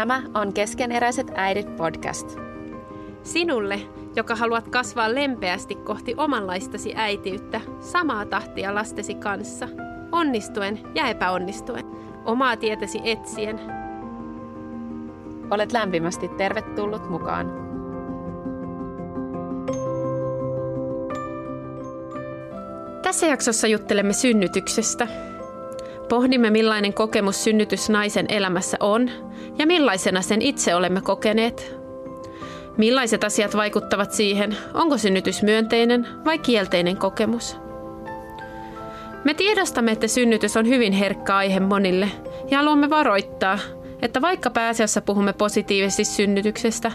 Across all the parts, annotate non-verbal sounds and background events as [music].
Tämä on Keskeneräiset äidit podcast. Sinulle, joka haluat kasvaa lempeästi kohti omanlaistasi äitiyttä, samaa tahtia lastesi kanssa, onnistuen ja epäonnistuen, omaa tietäsi etsien. Olet lämpimästi tervetullut mukaan. Tässä jaksossa juttelemme synnytyksestä. Pohdimme, millainen kokemus synnytys naisen elämässä on ja millaisena sen itse olemme kokeneet. Millaiset asiat vaikuttavat siihen, onko synnytys myönteinen vai kielteinen kokemus. Me tiedostamme, että synnytys on hyvin herkkä aihe monille ja haluamme varoittaa, että vaikka pääasiassa puhumme positiivisesti synnytyksestä,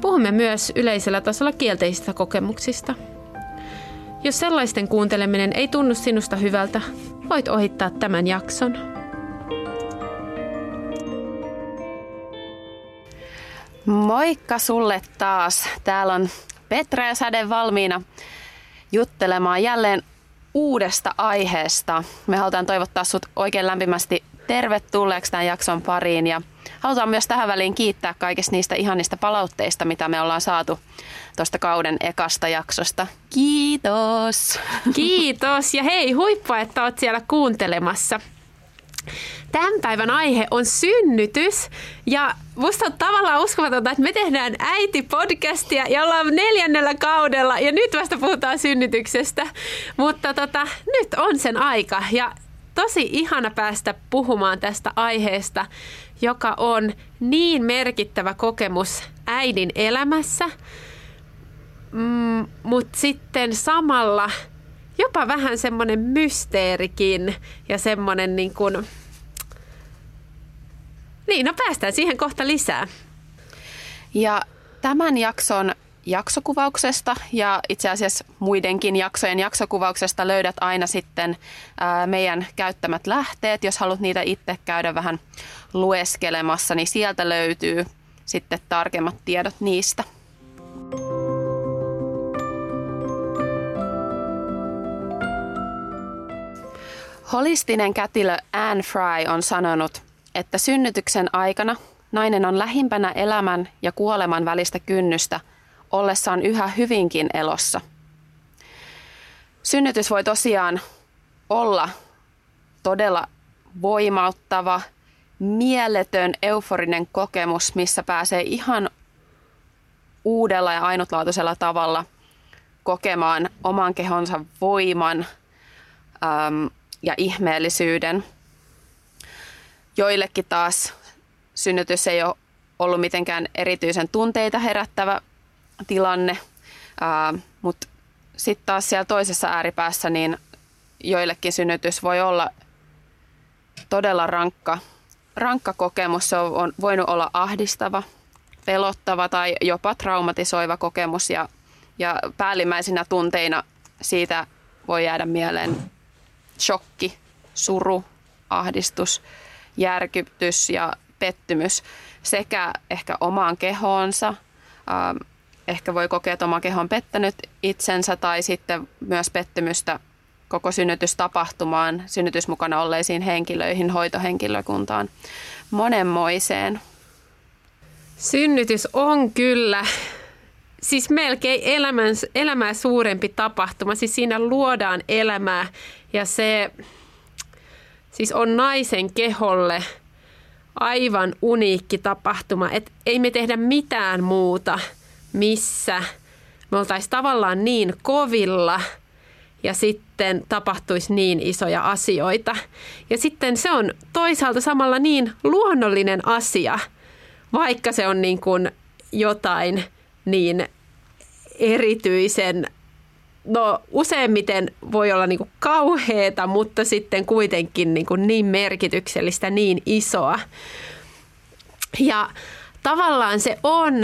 puhumme myös yleisellä tasolla kielteisistä kokemuksista. Jos sellaisten kuunteleminen ei tunnu sinusta hyvältä, voit ohittaa tämän jakson. Moikka sulle taas. Täällä on Petra ja Säde valmiina juttelemaan jälleen uudesta aiheesta. Me halutaan toivottaa sut oikein lämpimästi tervetulleeksi tämän jakson pariin ja halutaan myös tähän väliin kiittää kaikista niistä ihanista palautteista, mitä me ollaan saatu tuosta kauden ekasta jaksosta. Kiitos! Kiitos ja hei, huippa, että oot siellä kuuntelemassa. Tämän päivän aihe on synnytys ja musta on tavallaan uskomatonta, että me tehdään äiti-podcastia ja ollaan neljännellä kaudella ja nyt vasta puhutaan synnytyksestä. Mutta tota, nyt on sen aika ja tosi ihana päästä puhumaan tästä aiheesta, joka on niin merkittävä kokemus äidin elämässä, mm, mutta sitten samalla jopa vähän semmoinen mysteerikin ja semmoinen niin kuin... Niin, no päästään siihen kohta lisää. Ja tämän jakson jaksokuvauksesta ja itse asiassa muidenkin jaksojen jaksokuvauksesta löydät aina sitten meidän käyttämät lähteet. Jos haluat niitä itse käydä vähän lueskelemassa, niin sieltä löytyy sitten tarkemmat tiedot niistä. Holistinen kätilö Anne Fry on sanonut, että synnytyksen aikana nainen on lähimpänä elämän ja kuoleman välistä kynnystä ollessaan yhä hyvinkin elossa. Synnytys voi tosiaan olla todella voimauttava, mieletön, euforinen kokemus, missä pääsee ihan uudella ja ainutlaatuisella tavalla kokemaan oman kehonsa voiman ja ihmeellisyyden. Joillekin taas synnytys ei ole ollut mitenkään erityisen tunteita herättävä tilanne, mutta sitten taas siellä toisessa ääripäässä niin joillekin synnytys voi olla todella rankka, rankka kokemus. Se on, voinut olla ahdistava, pelottava tai jopa traumatisoiva kokemus ja, ja päällimmäisinä tunteina siitä voi jäädä mieleen shokki, suru, ahdistus, järkytys ja pettymys sekä ehkä omaan kehoonsa. Ähm, ehkä voi kokea, että oma keho on pettänyt itsensä tai sitten myös pettymystä koko synnytystapahtumaan, synnytysmukana olleisiin henkilöihin, hoitohenkilökuntaan, monenmoiseen. Synnytys on kyllä siis melkein elämän, elämää suurempi tapahtuma. Siis siinä luodaan elämää ja se siis on naisen keholle aivan uniikki tapahtuma. Et ei me tehdä mitään muuta, missä me oltaisiin tavallaan niin kovilla ja sitten tapahtuisi niin isoja asioita. Ja sitten se on toisaalta samalla niin luonnollinen asia, vaikka se on niin kuin jotain niin erityisen no useimmiten voi olla niin kuin mutta sitten kuitenkin niin, kuin niin merkityksellistä, niin isoa. Ja tavallaan se on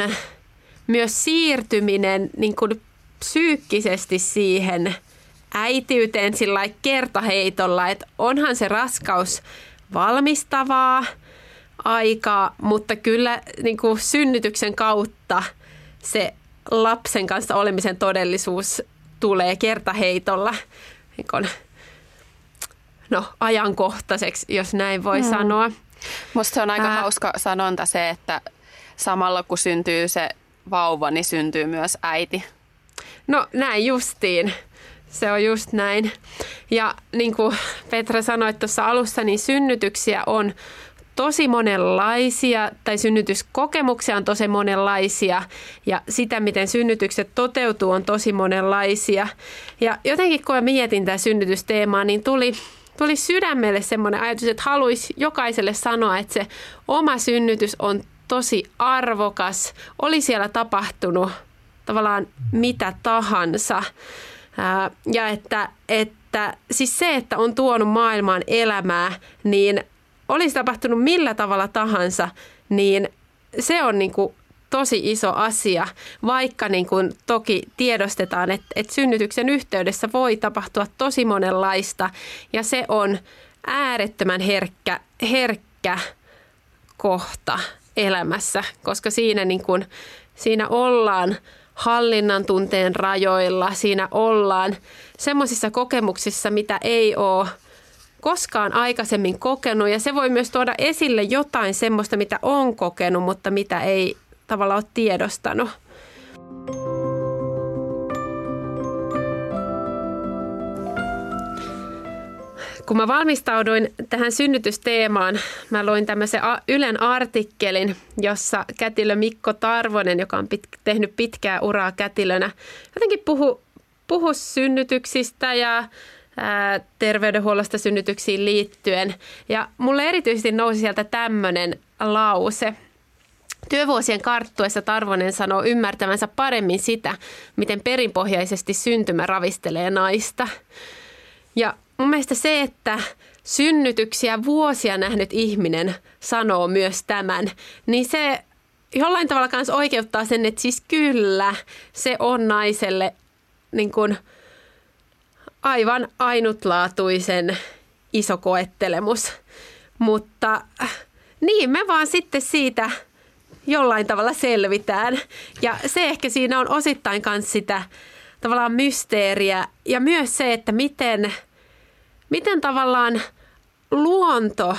myös siirtyminen niin kuin psyykkisesti siihen äitiyteen sillä kertaheitolla, että onhan se raskaus valmistavaa aikaa, mutta kyllä niin kuin synnytyksen kautta se lapsen kanssa olemisen todellisuus tulee kertaheitolla niin kun, no, ajankohtaiseksi, jos näin voi mm. sanoa. Musta se on aika Ää... hauska sanonta se, että samalla kun syntyy se vauva, niin syntyy myös äiti. No näin justiin. Se on just näin. Ja niin kuin Petra sanoi tuossa alussa, niin synnytyksiä on tosi monenlaisia, tai synnytyskokemuksia on tosi monenlaisia, ja sitä, miten synnytykset toteutuu, on tosi monenlaisia. Ja jotenkin kun mietin tätä synnytysteemaa, niin tuli, tuli sydämelle semmoinen ajatus, että haluaisi jokaiselle sanoa, että se oma synnytys on tosi arvokas, oli siellä tapahtunut tavallaan mitä tahansa. Ja että, että siis se, että on tuonut maailmaan elämää, niin olisi tapahtunut millä tavalla tahansa, niin se on niin kuin tosi iso asia, vaikka niin kuin toki tiedostetaan, että, että synnytyksen yhteydessä voi tapahtua tosi monenlaista. Ja se on äärettömän herkkä, herkkä kohta elämässä, koska siinä, niin kuin, siinä ollaan hallinnan tunteen rajoilla, siinä ollaan semmoisissa kokemuksissa, mitä ei ole koskaan aikaisemmin kokenut ja se voi myös tuoda esille jotain semmoista, mitä on kokenut, mutta mitä ei tavallaan ole tiedostanut. Kun mä valmistauduin tähän synnytysteemaan, mä luin tämmöisen Ylen artikkelin, jossa kätilö Mikko Tarvonen, joka on pit- tehnyt pitkää uraa kätilönä, jotenkin puhu, puhu synnytyksistä ja terveydenhuollosta synnytyksiin liittyen. Ja mulle erityisesti nousi sieltä tämmöinen lause. Työvuosien karttuessa Tarvonen sanoo ymmärtävänsä paremmin sitä, miten perinpohjaisesti syntymä ravistelee naista. Ja mun mielestä se, että synnytyksiä vuosia nähnyt ihminen sanoo myös tämän, niin se jollain tavalla myös oikeuttaa sen, että siis kyllä se on naiselle niin kuin – aivan ainutlaatuisen iso koettelemus. Mutta niin, me vaan sitten siitä jollain tavalla selvitään. Ja se ehkä siinä on osittain myös sitä tavallaan mysteeriä ja myös se, että miten, miten tavallaan luonto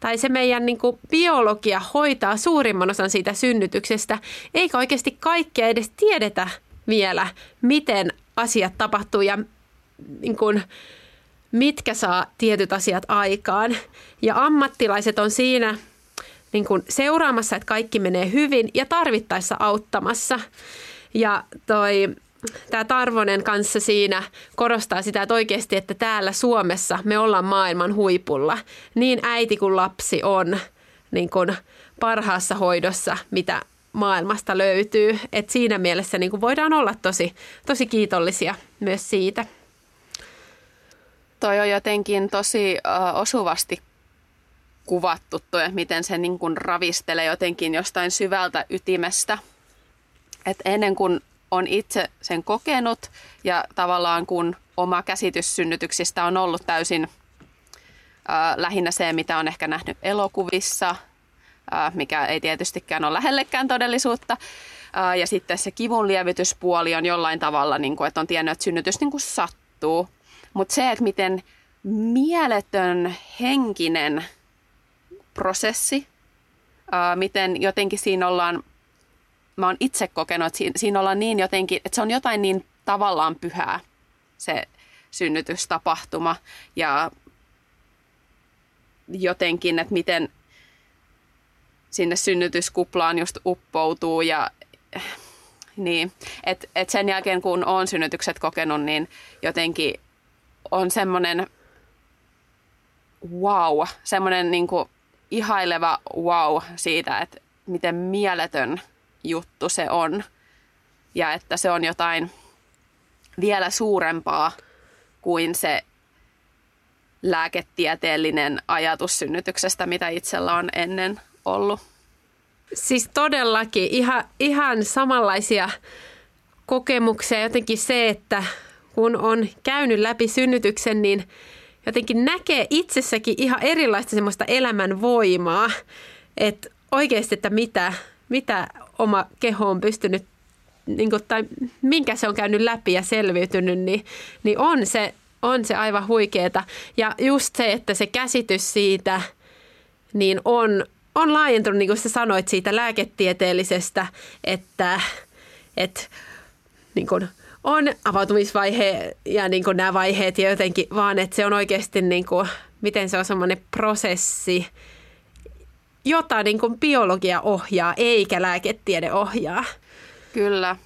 tai se meidän niin kuin biologia hoitaa suurimman osan siitä synnytyksestä, eikä oikeasti kaikkea edes tiedetä vielä, miten asiat tapahtuu ja niin kuin, mitkä saa tietyt asiat aikaan. Ja ammattilaiset on siinä niin kuin seuraamassa, että kaikki menee hyvin ja tarvittaessa auttamassa. Ja toi, tämä Tarvonen kanssa siinä korostaa sitä, että oikeasti, että täällä Suomessa me ollaan maailman huipulla. Niin äiti kuin lapsi on niin kuin parhaassa hoidossa, mitä maailmasta löytyy. Et siinä mielessä niin kuin voidaan olla tosi, tosi kiitollisia myös siitä. Toi on jotenkin tosi uh, osuvasti kuvattu toi, miten se niin kuin ravistelee jotenkin jostain syvältä ytimestä. Et ennen kuin on itse sen kokenut ja tavallaan kun oma käsitys synnytyksistä on ollut täysin uh, lähinnä se, mitä on ehkä nähnyt elokuvissa, uh, mikä ei tietystikään ole lähellekään todellisuutta. Ja sitten se kivun lievityspuoli on jollain tavalla, niin kuin, että on tiennyt, että synnytys niin kuin sattuu – mutta se, että miten mieletön henkinen prosessi, ää, miten jotenkin siinä ollaan, mä oon itse kokenut, että siinä, siinä ollaan niin jotenkin, että se on jotain niin tavallaan pyhää, se synnytystapahtuma. Ja jotenkin, että miten sinne synnytyskuplaan just uppoutuu ja niin, että et sen jälkeen kun on synnytykset kokenut, niin jotenkin on semmoinen wow, semmoinen niin kuin ihaileva wow siitä, että miten mieletön juttu se on. Ja että se on jotain vielä suurempaa kuin se lääketieteellinen ajatus synnytyksestä, mitä itsellä on ennen ollut. Siis todellakin ihan, ihan samanlaisia kokemuksia. Jotenkin se, että kun on käynyt läpi synnytyksen, niin jotenkin näkee itsessäkin ihan erilaista semmoista elämän voimaa, että oikeasti, että mitä, mitä oma keho on pystynyt, niin kuin, tai minkä se on käynyt läpi ja selviytynyt, niin, niin on, se, on se aivan huikeeta. Ja just se, että se käsitys siitä, niin on, on laajentunut, niin kuin sä sanoit, siitä lääketieteellisestä, että, että niin kuin on avautumisvaihe ja niin kuin nämä vaiheet ja jotenkin, vaan että se on oikeasti, niin kuin, miten se on semmoinen prosessi, jota niin kuin biologia ohjaa, eikä lääketiede ohjaa. Kyllä.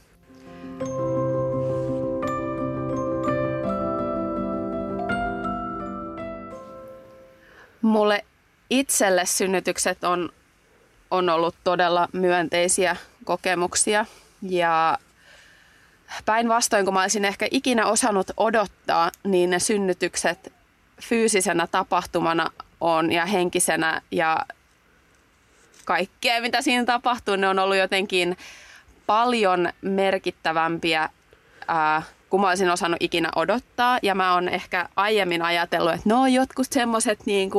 Mulle itselle synnytykset on, on ollut todella myönteisiä kokemuksia ja päinvastoin kun mä olisin ehkä ikinä osannut odottaa, niin ne synnytykset fyysisenä tapahtumana on ja henkisenä ja kaikkea mitä siinä tapahtuu, ne on ollut jotenkin paljon merkittävämpiä ää, kuin mä olisin osannut ikinä odottaa. Ja mä oon ehkä aiemmin ajatellut, että no jotkut semmoiset niin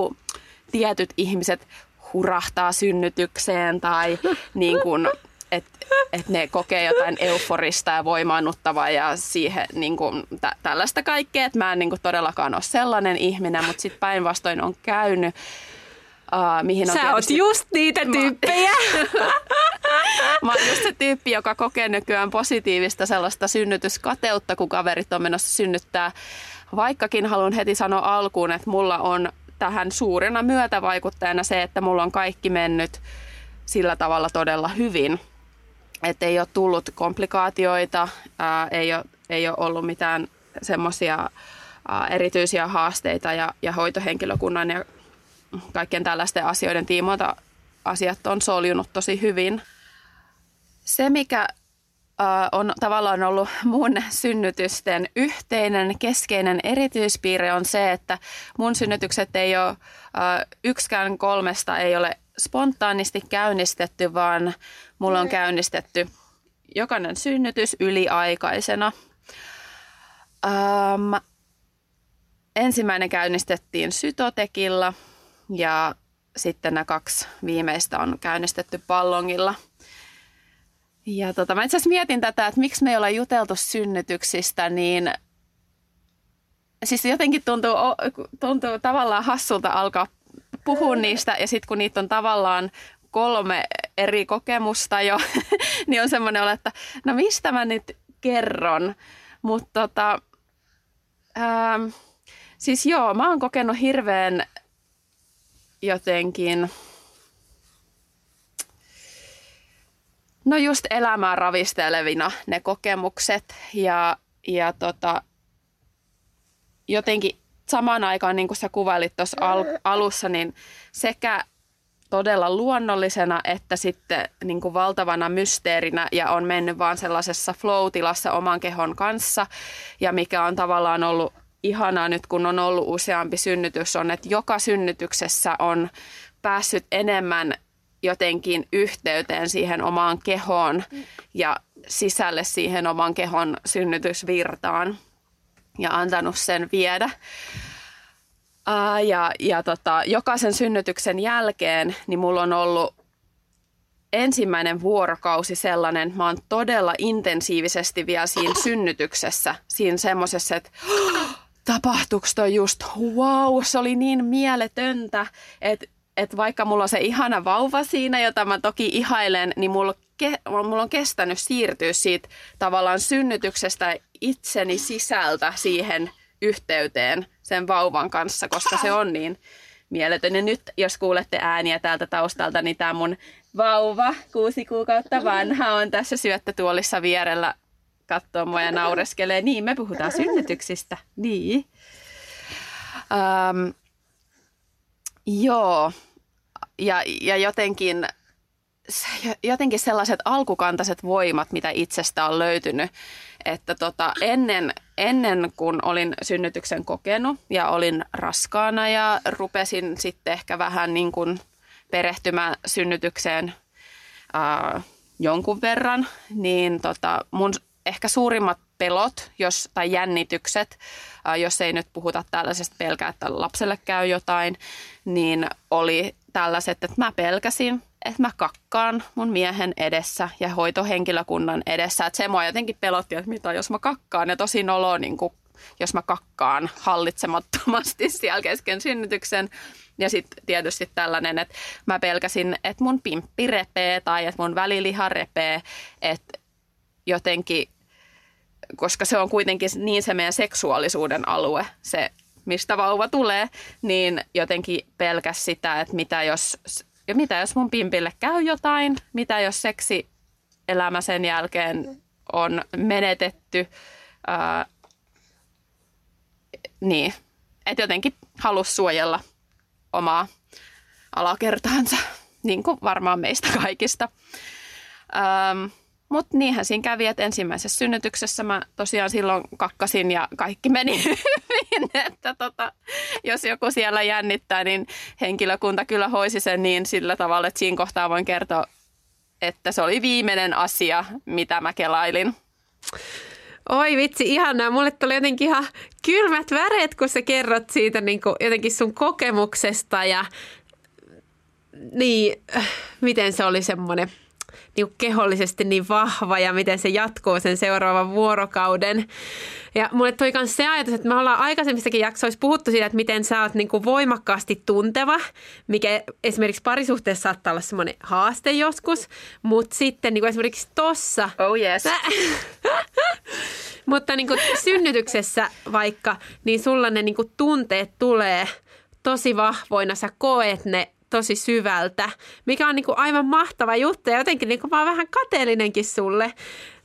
tietyt ihmiset hurahtaa synnytykseen tai niin kuin, että et ne kokee jotain euforista ja voimaannuttavaa ja siihen niin kuin, tä- tällaista kaikkea. Että mä en niin kuin, todellakaan ole sellainen ihminen, mutta sitten päinvastoin on käynyt Uh, mihin on Sä tietysti... oot just niitä tyyppejä. Mä... [laughs] mä oon just se tyyppi, joka kokee nykyään positiivista sellaista synnytyskateutta, kun kaverit on menossa synnyttää. Vaikkakin haluan heti sanoa alkuun, että mulla on tähän suurena myötävaikuttajana se, että mulla on kaikki mennyt sillä tavalla todella hyvin. Että ei ole tullut komplikaatioita, ää, ei, ole, ei ole ollut mitään semmoisia erityisiä haasteita ja, ja hoitohenkilökunnan ja kaikkien tällaisten asioiden tiimoilta asiat on soljunut tosi hyvin. Se, mikä on tavallaan ollut mun synnytysten yhteinen keskeinen erityispiirre on se, että mun synnytykset ei ole, yksikään kolmesta ei ole spontaanisti käynnistetty, vaan mulla on käynnistetty jokainen synnytys yliaikaisena. Ähm, ensimmäinen käynnistettiin sytotekilla – ja sitten nämä kaksi viimeistä on käynnistetty pallongilla. Ja tota, mä itse asiassa mietin tätä, että miksi me ei olla juteltu synnytyksistä, niin siis jotenkin tuntuu, tuntuu tavallaan hassulta alkaa puhua niistä ja sitten kun niitä on tavallaan kolme eri kokemusta jo, [laughs] niin on semmoinen olo, että no mistä mä nyt kerron. Mutta tota, ähm, siis joo, mä oon kokenut hirveän jotenkin, no just elämää ravistelevina ne kokemukset ja, ja tota, jotenkin samaan aikaan, niin kuin sä kuvailit tuossa al- alussa, niin sekä todella luonnollisena että sitten niin kuin valtavana mysteerinä ja on mennyt vaan sellaisessa flow-tilassa oman kehon kanssa. Ja mikä on tavallaan ollut ihanaa nyt, kun on ollut useampi synnytys, on, että joka synnytyksessä on päässyt enemmän jotenkin yhteyteen siihen omaan kehoon ja sisälle siihen oman kehon synnytysvirtaan ja antanut sen viedä. Ja ja tota, jokaisen synnytyksen jälkeen niin mulla on ollut ensimmäinen vuorokausi sellainen, mä oon todella intensiivisesti vielä siinä synnytyksessä, siinä semmoisessa, että tapahtuiko toi just, wow, se oli niin mieletöntä, että et vaikka mulla on se ihana vauva siinä, jota mä toki ihailen, niin mulla, ke, mulla on kestänyt siirtyä siitä tavallaan synnytyksestä itseni sisältä siihen yhteyteen sen vauvan kanssa, koska se on niin mieletön. Ja nyt jos kuulette ääniä täältä taustalta, niin tämä mun vauva, kuusi kuukautta vanha, on tässä syöttötuolissa vierellä katsoo mua ja naureskelee. Niin, me puhutaan synnytyksistä. Niin. Um, joo. Ja, ja jotenkin, jotenkin sellaiset alkukantaiset voimat, mitä itsestä on löytynyt. Että tota, ennen, ennen kuin olin synnytyksen kokenut ja olin raskaana ja rupesin sitten ehkä vähän niin kuin perehtymään synnytykseen ää, jonkun verran, niin tota, mun ehkä suurimmat pelot jos, tai jännitykset, jos ei nyt puhuta tällaisesta pelkää, että lapselle käy jotain, niin oli tällaiset, että mä pelkäsin, että mä kakkaan mun miehen edessä ja hoitohenkilökunnan edessä. Että se mua jotenkin pelotti, että mitä jos mä kakkaan ja tosi olo niin kuin jos mä kakkaan hallitsemattomasti [laughs] siellä kesken synnytyksen. Ja sitten tietysti tällainen, että mä pelkäsin, että mun pimppi repee tai että mun väliliha repee, että jotenkin, koska se on kuitenkin niin se meidän seksuaalisuuden alue, se mistä vauva tulee, niin jotenkin pelkäs sitä, että mitä jos, ja mitä jos mun pimpille käy jotain, mitä jos seksi elämä sen jälkeen on menetetty. Ää, niin, että jotenkin halus suojella omaa alakertaansa, niin kuin varmaan meistä kaikista. Ähm, mutta niinhän siinä kävi, että ensimmäisessä synnytyksessä mä tosiaan silloin kakkasin ja kaikki meni [laughs] hyvin. Että tota, jos joku siellä jännittää, niin henkilökunta kyllä hoisi sen niin sillä tavalla, että siinä kohtaa voin kertoa, että se oli viimeinen asia, mitä mä kelailin. Oi vitsi, ihanaa. Mulle tuli jotenkin ihan kylmät väreet, kun sä kerrot siitä niin kuin jotenkin sun kokemuksesta ja niin, miten se oli semmoinen – niin kehollisesti niin vahva ja miten se jatkuu sen seuraavan vuorokauden. Ja mulle tuli myös se ajatus, että me ollaan aikaisemmissakin jaksoissa puhuttu siitä, että miten sä oot niin kuin voimakkaasti tunteva, mikä esimerkiksi parisuhteessa saattaa olla semmoinen haaste joskus, mutta sitten niin kuin esimerkiksi tossa... Oh yes. [laughs] mutta niin kuin synnytyksessä vaikka, niin sulla ne niin kuin tunteet tulee tosi vahvoina, sä koet ne tosi syvältä, mikä on niin kuin aivan mahtava juttu ja jotenkin niin kuin mä oon vähän kateellinenkin sulle.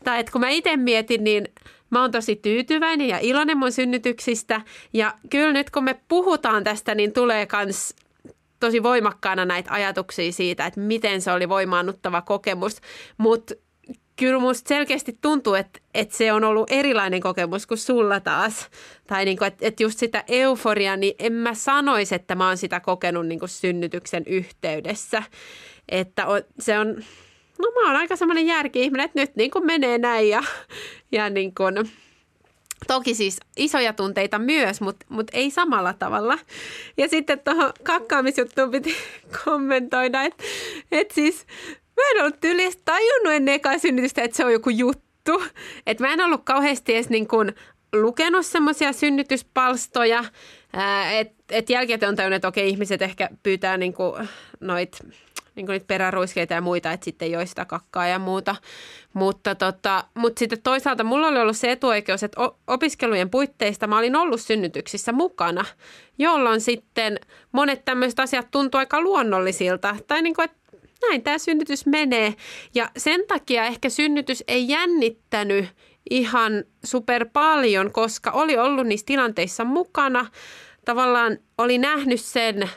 Tai että kun mä itse mietin, niin mä oon tosi tyytyväinen ja iloinen mun synnytyksistä ja kyllä nyt kun me puhutaan tästä, niin tulee kans tosi voimakkaana näitä ajatuksia siitä, että miten se oli voimaannuttava kokemus, mutta kyllä musta selkeästi tuntuu, että, että se on ollut erilainen kokemus kuin sulla taas. Tai niin kuin, että, että just sitä euforiaa, niin en mä sanoisi, että mä oon sitä kokenut niin kuin synnytyksen yhteydessä. Että on, se on, no mä oon aika semmoinen järki-ihminen, että nyt niin kuin menee näin ja, ja niin kuin, Toki siis isoja tunteita myös, mutta mut ei samalla tavalla. Ja sitten tuohon kakkaamisjuttuun piti [laughs] kommentoida, että et siis mä en ollut yli tajunnut ennen ekaa synnytystä, että se on joku juttu. Että mä en ollut kauheasti edes niin kuin lukenut semmoisia synnytyspalstoja, että et jälkeen on tajunnut, että okei, ihmiset ehkä pyytää niin kuin noit niin kuin niitä peräruiskeita ja muita, että sitten ei sitä kakkaa ja muuta. Mutta, tota, mutta sitten toisaalta mulla oli ollut se etuoikeus, että opiskelujen puitteista mä olin ollut synnytyksissä mukana, jolloin sitten monet tämmöiset asiat tuntuu aika luonnollisilta. Tai niin kuin, että näin tämä synnytys menee. Ja sen takia ehkä synnytys ei jännittänyt ihan super paljon, koska oli ollut niissä tilanteissa mukana. Tavallaan oli nähnyt sen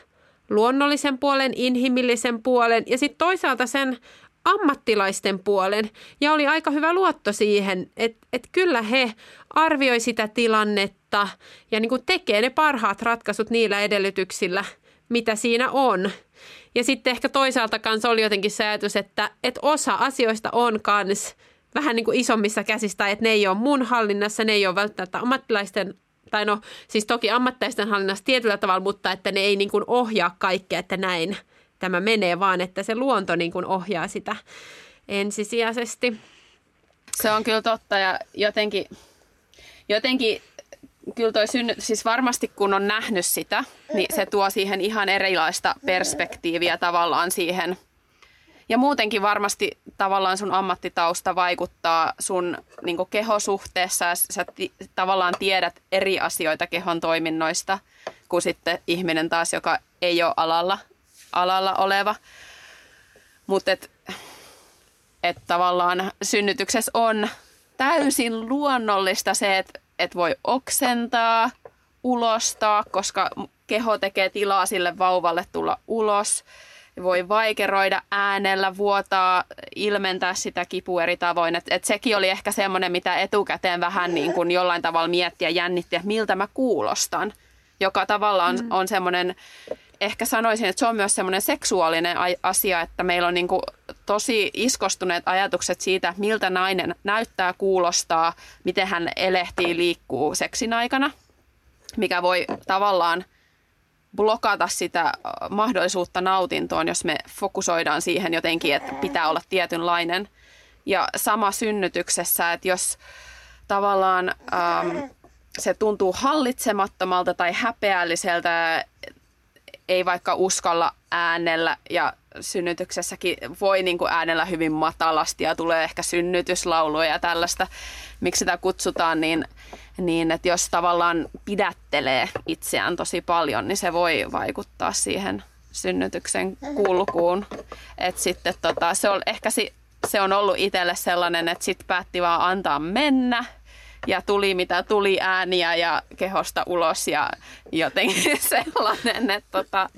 luonnollisen puolen, inhimillisen puolen ja sitten toisaalta sen ammattilaisten puolen. Ja oli aika hyvä luotto siihen, että, että kyllä he arvioi sitä tilannetta ja niin kuin tekee ne parhaat ratkaisut niillä edellytyksillä, mitä siinä on. Ja sitten ehkä toisaalta kanssa oli jotenkin se ajatus, että, että osa asioista on kans vähän niin kuin isommissa käsistä, että ne ei ole mun hallinnassa, ne ei ole välttämättä ammattilaisten tai no siis toki ammattilaisten hallinnassa tietyllä tavalla, mutta että ne ei niin kuin ohjaa kaikkea, että näin tämä menee, vaan että se luonto niin kuin ohjaa sitä ensisijaisesti. Se on kyllä totta ja jotenkin, jotenkin kyllä toi synnytys, siis varmasti kun on nähnyt sitä, niin se tuo siihen ihan erilaista perspektiiviä tavallaan siihen. Ja muutenkin varmasti tavallaan sun ammattitausta vaikuttaa sun niin kehosuhteessa ja sä ti- tavallaan tiedät eri asioita kehon toiminnoista kuin sitten ihminen taas, joka ei ole alalla, alalla oleva. Mutta et, et tavallaan synnytyksessä on täysin luonnollista se, että et voi oksentaa, ulostaa, koska keho tekee tilaa sille vauvalle tulla ulos. Voi vaikeroida äänellä, vuotaa, ilmentää sitä kipua eri tavoin. Et, et sekin oli ehkä semmoinen, mitä etukäteen vähän niin kuin jollain tavalla miettiä, jännitti, että miltä mä kuulostan. Joka tavallaan mm. on semmoinen ehkä sanoisin, että se on myös semmoinen seksuaalinen asia, että meillä on niin kuin tosi iskostuneet ajatukset siitä, miltä nainen näyttää, kuulostaa, miten hän elehtii, liikkuu seksin aikana, mikä voi tavallaan blokata sitä mahdollisuutta nautintoon, jos me fokusoidaan siihen jotenkin, että pitää olla tietynlainen. Ja sama synnytyksessä, että jos tavallaan ähm, se tuntuu hallitsemattomalta tai häpeälliseltä, ei vaikka uskalla äänellä ja synnytyksessäkin voi niin kuin äänellä hyvin matalasti ja tulee ehkä synnytyslauluja ja tällaista, miksi sitä kutsutaan, niin, niin että jos tavallaan pidättelee itseään tosi paljon, niin se voi vaikuttaa siihen synnytyksen kulkuun. Et sitten tota, se on ehkä si, se on ollut itselle sellainen, että sitten päätti vaan antaa mennä ja tuli mitä tuli ääniä ja kehosta ulos ja jotenkin [laughs] sellainen, että, tota,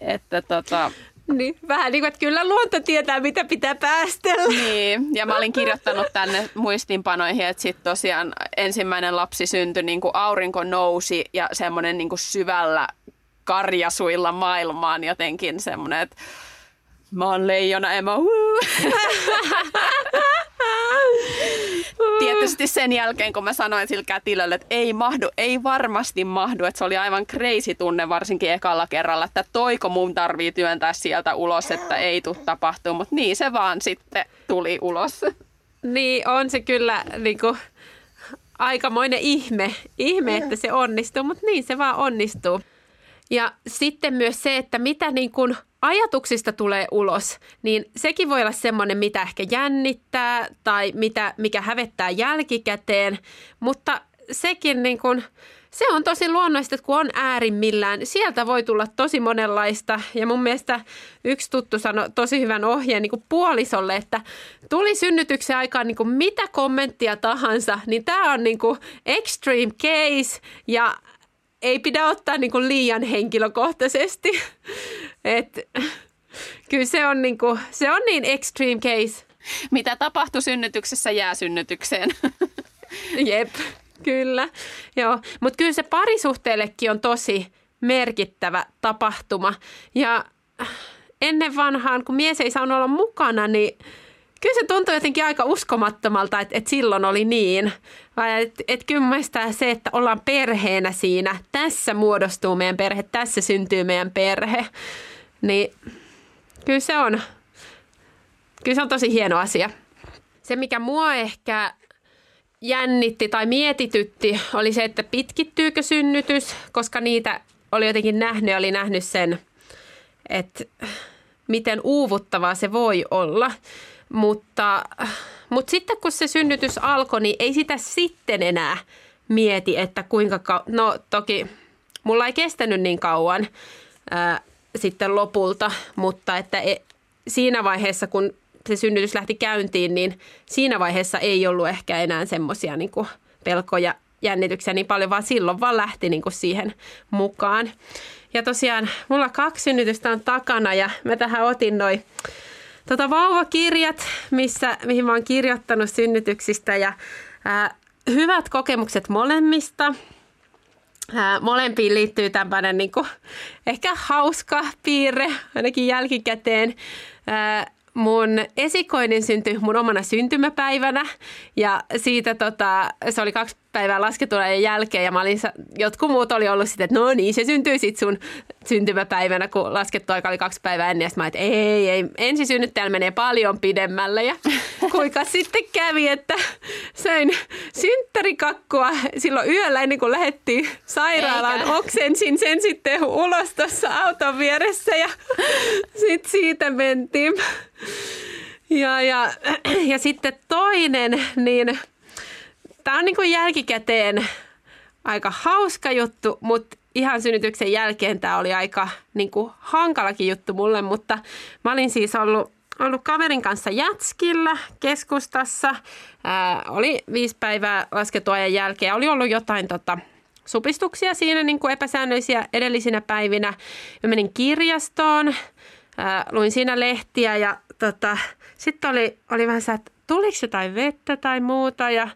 että tota, niin, vähän niin kuin, että kyllä luonto tietää, mitä pitää päästellä. Niin, ja mä olin kirjoittanut tänne muistinpanoihin, että sitten tosiaan ensimmäinen lapsi syntyi, niin kuin aurinko nousi ja semmoinen niin kuin syvällä karjasuilla maailmaan jotenkin semmoinen, että mä oon leijona Emma. [laughs] Tietysti sen jälkeen, kun mä sanoin sillä kätilölle, että ei mahdu, ei varmasti mahdu, että se oli aivan crazy tunne varsinkin ekalla kerralla, että toiko mun tarvii työntää sieltä ulos, että ei tule tapahtua, mutta niin se vaan sitten tuli ulos. Niin, on se kyllä niin kuin, aikamoinen ihme, ihme, että se onnistuu, mutta niin se vaan onnistuu. Ja sitten myös se, että mitä niin kuin ajatuksista tulee ulos, niin sekin voi olla semmoinen, mitä ehkä jännittää tai mitä, mikä hävettää jälkikäteen, mutta sekin niin kuin, se on tosi luonnollista, että kun on äärimmillään, sieltä voi tulla tosi monenlaista. Ja mun mielestä yksi tuttu sanoi tosi hyvän ohjeen niin puolisolle, että tuli synnytyksen aikaan niin kuin mitä kommenttia tahansa, niin tämä on niin kuin extreme case ja ei pidä ottaa niin kuin liian henkilökohtaisesti. [laughs] Et, kyllä se on, niin kuin, se on niin extreme case. Mitä tapahtui synnytyksessä jää synnytykseen. [laughs] Jep, kyllä. Joo. Mutta kyllä se parisuhteellekin on tosi merkittävä tapahtuma. Ja ennen vanhaan, kun mies ei saanut olla mukana, niin kyllä se tuntui jotenkin aika uskomattomalta, että, että silloin oli niin. Että, että kyllä mielestäni se, että ollaan perheenä siinä, tässä muodostuu meidän perhe, tässä syntyy meidän perhe, niin kyllä se on, kyllä se on tosi hieno asia. Se, mikä mua ehkä jännitti tai mietitytti, oli se, että pitkittyykö synnytys, koska niitä oli jotenkin nähnyt, oli nähnyt sen, että miten uuvuttavaa se voi olla. Mutta, mutta sitten kun se synnytys alkoi, niin ei sitä sitten enää mieti, että kuinka kauan. No toki mulla ei kestänyt niin kauan ää, sitten lopulta, mutta että e, siinä vaiheessa, kun se synnytys lähti käyntiin, niin siinä vaiheessa ei ollut ehkä enää semmoisia niin pelkoja, jännityksiä niin paljon, vaan silloin vaan lähti niin kuin siihen mukaan. Ja tosiaan mulla kaksi synnytystä on takana ja mä tähän otin noin tota vauvakirjat, missä, mihin mä oon kirjoittanut synnytyksistä ja ää, hyvät kokemukset molemmista. Ää, molempiin liittyy tämmöinen niin ehkä hauska piirre, ainakin jälkikäteen. Ää, mun esikoinen syntyi mun omana syntymäpäivänä ja siitä tota, se oli kaksi päivää lasketulen jälkeen ja mä olin, jotkut muut oli ollut sitten, että no niin, se syntyi sitten sun syntymäpäivänä, kun laskettu aika oli kaksi päivää ennen. Ja mä että ei, ei, ensisynnyttäjällä menee paljon pidemmälle. Ja [laughs] kuinka sitten kävi, että söin synttärikakkua silloin yöllä ennen kuin lähdettiin sairaalaan. Eikä. Oksensin sen sitten ulos tuossa auton vieressä ja sitten siitä mentiin. Ja, ja, ja sitten toinen, niin tämä on niin kuin jälkikäteen aika hauska juttu, mutta ihan synnytyksen jälkeen tämä oli aika niin kuin, hankalakin juttu mulle, mutta mä olin siis ollut, ollut kaverin kanssa Jätskillä keskustassa. Ää, oli viisi päivää lasketuajan jälkeen. Oli ollut jotain tota, supistuksia siinä niin kuin epäsäännöllisiä edellisinä päivinä. Mä menin kirjastoon, ää, luin siinä lehtiä ja tota, sitten oli, oli vähän se, että tuliko jotain vettä tai muuta ja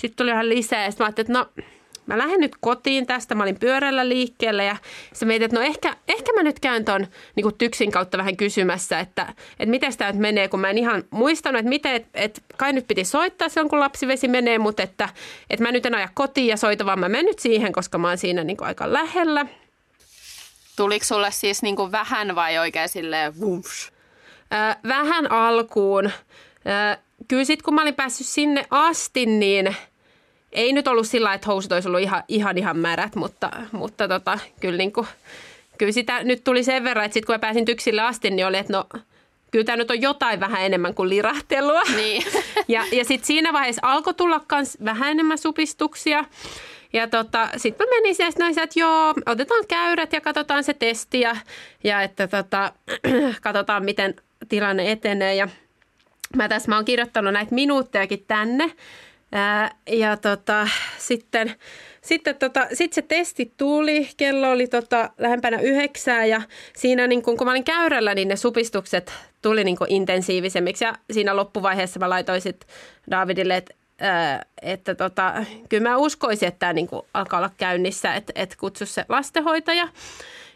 sitten tuli ihan lisää ja sitten mä ajattelin, että no mä lähden nyt kotiin tästä. Mä olin pyörällä liikkeelle ja se mietin, että no ehkä, ehkä mä nyt käyn ton niin tyksin kautta vähän kysymässä, että, että miten tämä nyt menee, kun mä en ihan muistanut, että miten, että, että kai nyt piti soittaa silloin, kun lapsivesi menee, mutta että, että mä nyt en aja kotiin ja soita, vaan mä menen nyt siihen, koska mä oon siinä niin aika lähellä. Tuliko sulle siis niin kuin vähän vai oikein silleen wumps? vähän alkuun. kyllä sitten kun mä olin päässyt sinne asti, niin – ei nyt ollut sillä että housut olisi ollut ihan ihan, ihan märät, mutta, mutta tota, kyllä, niin kuin, kyllä sitä nyt tuli sen verran, että sitten kun mä pääsin tyksille asti, niin oli, että no kyllä tämä nyt on jotain vähän enemmän kuin lirahtelua. Niin. [laughs] ja ja sitten siinä vaiheessa alkoi tulla myös vähän enemmän supistuksia. Ja tota, sitten mä menin siellä näin, että joo, otetaan käyrät ja katsotaan se testi ja, ja että tota, [clears throat] katsotaan miten tilanne etenee. Ja mä tässä mä oon kirjoittanut näitä minuuttejakin tänne. Ää, ja tota, sitten, sitten tota, sit se testi tuli, kello oli tota, lähempänä yhdeksää ja siinä niin kun, kun mä olin käyrällä, niin ne supistukset tuli niin intensiivisemmiksi ja siinä loppuvaiheessa mä laitoin sit Davidille, että että tota, kyllä mä uskoisin, että tämä niinku alkaa olla käynnissä, että, että kutsu se lastenhoitaja.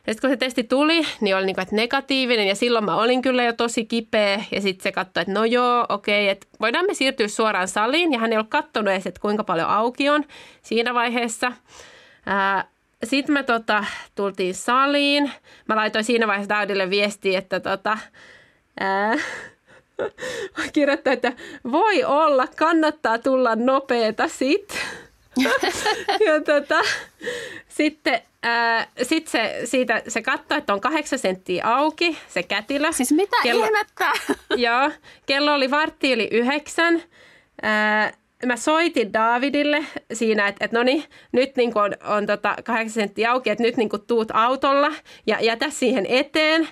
Ja sitten kun se testi tuli, niin oli niinku, että negatiivinen ja silloin mä olin kyllä jo tosi kipeä. Ja sitten se katsoi, että no joo, okei, että voidaan me siirtyä suoraan saliin. Ja hän ei ollut katsonut edes, että kuinka paljon auki on siinä vaiheessa. Sitten me tota, tultiin saliin. Mä laitoin siinä vaiheessa Daudille viestiä, että tota, ää, [laughs] kirjoittaa, että voi olla, kannattaa tulla nopeeta sit. [laughs] ja tota, sitten ää, sit se, siitä, se katsoi, että on kahdeksan senttiä auki, se kätilö. Siis mitä kello, ihmettä? [laughs] joo, kello oli vartti yli yhdeksän. Ää, mä soitin Davidille siinä, että, että no niin, nyt niin on, on tota 8 senttiä auki, että nyt niin tuut autolla ja jätä siihen eteen.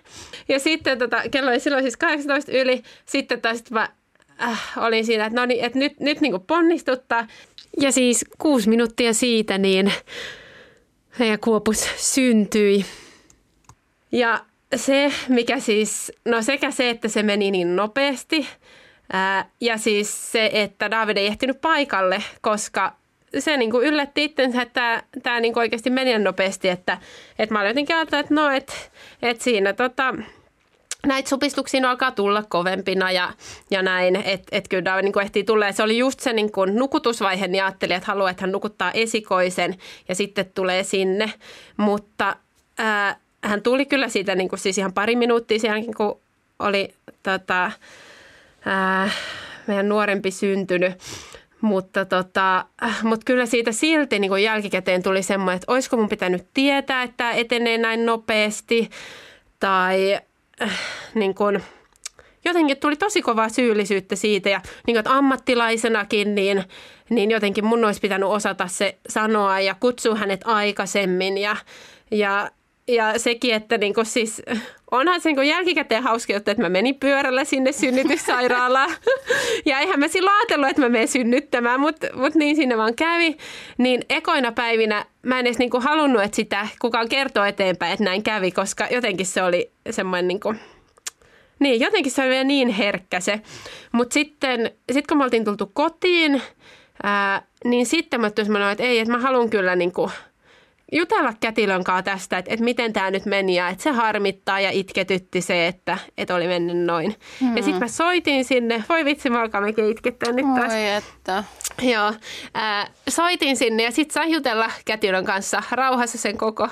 Ja sitten tota, kello oli silloin siis 18 yli, sitten taas mä äh, olin siinä, että no niin, että nyt, nyt niin ponnistuttaa. Ja siis kuusi minuuttia siitä niin meidän kuopus syntyi. Ja se, mikä siis, no sekä se, että se meni niin nopeasti – Ää, ja siis se, että David ei ehtinyt paikalle, koska se niin kuin yllätti itsensä, että tämä niin oikeasti meni nopeasti, että, että mä olin jotenkin ajatellut, että no, että, että siinä tota, näitä supistuksia alkaa tulla kovempina ja, ja näin, että et kyllä David niin ehtii tulla. Ja se oli just se niin kuin nukutusvaihe, niin ajattelin, että haluaa, että hän nukuttaa esikoisen ja sitten tulee sinne. Mutta ää, hän tuli kyllä siitä niin kuin siis ihan pari minuuttia sen kun oli tota, ää, meidän nuorempi syntynyt. Mutta, tota, mutta kyllä siitä silti niin kuin jälkikäteen tuli semmoinen, että olisiko mun pitänyt tietää, että tämä etenee näin nopeasti. Tai äh, niin kuin, jotenkin tuli tosi kovaa syyllisyyttä siitä ja niin kuin, että ammattilaisenakin niin, niin jotenkin mun olisi pitänyt osata se sanoa ja kutsua hänet aikaisemmin ja, ja ja sekin, että niin kuin siis, onhan se niin jälkikäteen hauska juttu, että mä menin pyörällä sinne synnytyssairaalaan. [laughs] ja eihän mä silloin ajatellut, että mä menen synnyttämään, mutta mut niin sinne vaan kävi. Niin ekoina päivinä mä en edes niin kuin halunnut, että sitä kukaan kertoo eteenpäin, että näin kävi, koska jotenkin se oli semmoinen niin kuin, niin, jotenkin se oli vielä niin herkkä se. Mutta sitten sit kun me oltiin tultu kotiin, ää, niin sitten mä sanoin, että ei, että mä haluan kyllä niin kuin – jutella kätilön kanssa tästä, että, että miten tämä nyt meni ja että se harmittaa ja itketytti se, että, että oli mennyt noin. Mm. Ja sitten mä soitin sinne, voi vitsi, mä alkaa mekin itkettää nyt taas. Oi että. Joo, äh, soitin sinne ja sitten sain jutella kätilön kanssa rauhassa sen koko,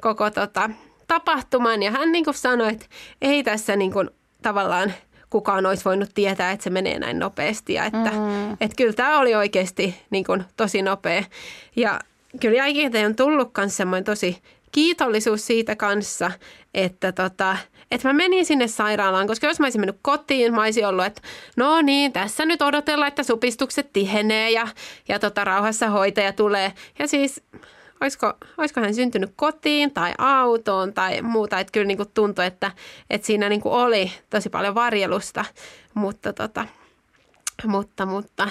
koko tota, tapahtuman ja hän niin sanoi, että ei tässä niin kuin, tavallaan kukaan olisi voinut tietää, että se menee näin nopeasti ja että, mm. että kyllä tämä oli oikeasti niin kuin, tosi nopea. Ja kyllä jälkikäteen on tullut myös semmoinen tosi kiitollisuus siitä kanssa, että, tota, että mä menin sinne sairaalaan, koska jos mä olisin mennyt kotiin, mä olisin ollut, että no niin, tässä nyt odotellaan, että supistukset tihenee ja, ja tota, rauhassa hoitaja tulee. Ja siis olisiko, olisiko hän syntynyt kotiin tai autoon tai muuta. Että kyllä niin kuin tuntui, että, että siinä niin kuin oli tosi paljon varjelusta, mutta tota, mutta, mutta,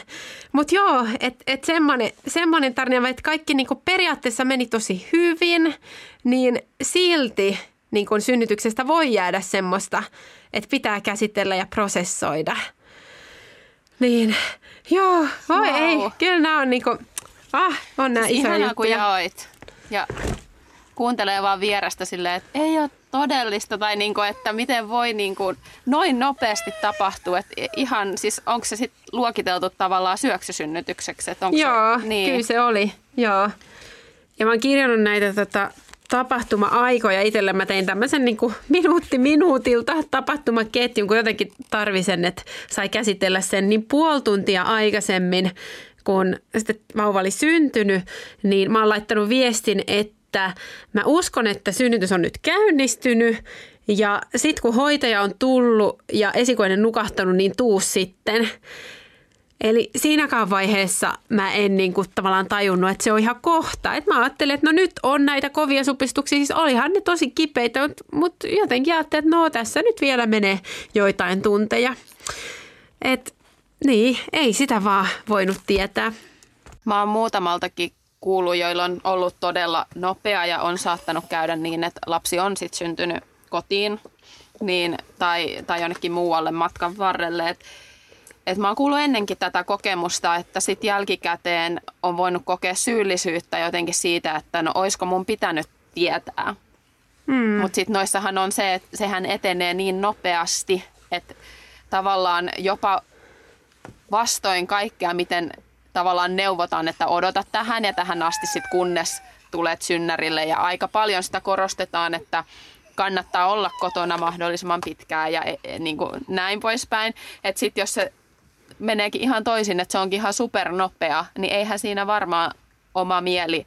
mutta joo, että et semmoinen, semmoinen tarina, että kaikki niinku periaatteessa meni tosi hyvin, niin silti niin synnytyksestä voi jäädä semmoista, että pitää käsitellä ja prosessoida. Niin, joo, voi wow. ei, kyllä nämä on niinku, ah, on nämä siis isoja juttuja. kun jaoit. Ja kuuntelee vaan vierestä silleen, että ei ole todellista tai niin kuin, että miten voi niin kuin noin nopeasti tapahtua. Että ihan, siis onko se sitten luokiteltu tavallaan syöksysynnytykseksi? Että onko Joo, se, niin. kyllä se oli. Joo. Ja mä oon kirjannut näitä tota, tapahtuma-aikoja itselle. Mä tein tämmöisen niin kuin minuutti minuutilta tapahtumaketjun, kun jotenkin tarvisen, että sai käsitellä sen niin puoli tuntia aikaisemmin kun sitten vauva oli syntynyt, niin mä oon laittanut viestin, että mä uskon, että synnytys on nyt käynnistynyt ja sitten kun hoitaja on tullut ja esikoinen nukahtanut, niin tuu sitten. Eli siinäkään vaiheessa mä en niin kuin tavallaan tajunnut, että se on ihan kohta. Et mä ajattelin, että no nyt on näitä kovia supistuksia. Siis olihan ne tosi kipeitä, mutta jotenkin ajattelin, että no tässä nyt vielä menee joitain tunteja. Et niin, ei sitä vaan voinut tietää. Mä oon muutamaltakin kuullut, joilla on ollut todella nopea ja on saattanut käydä niin, että lapsi on sitten syntynyt kotiin niin, tai, tai jonnekin muualle matkan varrelle. Et, et mä oon kuullut ennenkin tätä kokemusta, että sit jälkikäteen on voinut kokea syyllisyyttä jotenkin siitä, että no oisko mun pitänyt tietää. Mm. Mutta sitten noissahan on se, että sehän etenee niin nopeasti, että tavallaan jopa vastoin kaikkea, miten tavallaan neuvotaan, että odota tähän ja tähän asti sitten kunnes tulet synnärille. Ja aika paljon sitä korostetaan, että kannattaa olla kotona mahdollisimman pitkään ja e, e, niin kuin näin poispäin. Että sitten jos se meneekin ihan toisin, että se onkin ihan supernopea, niin eihän siinä varmaan oma mieli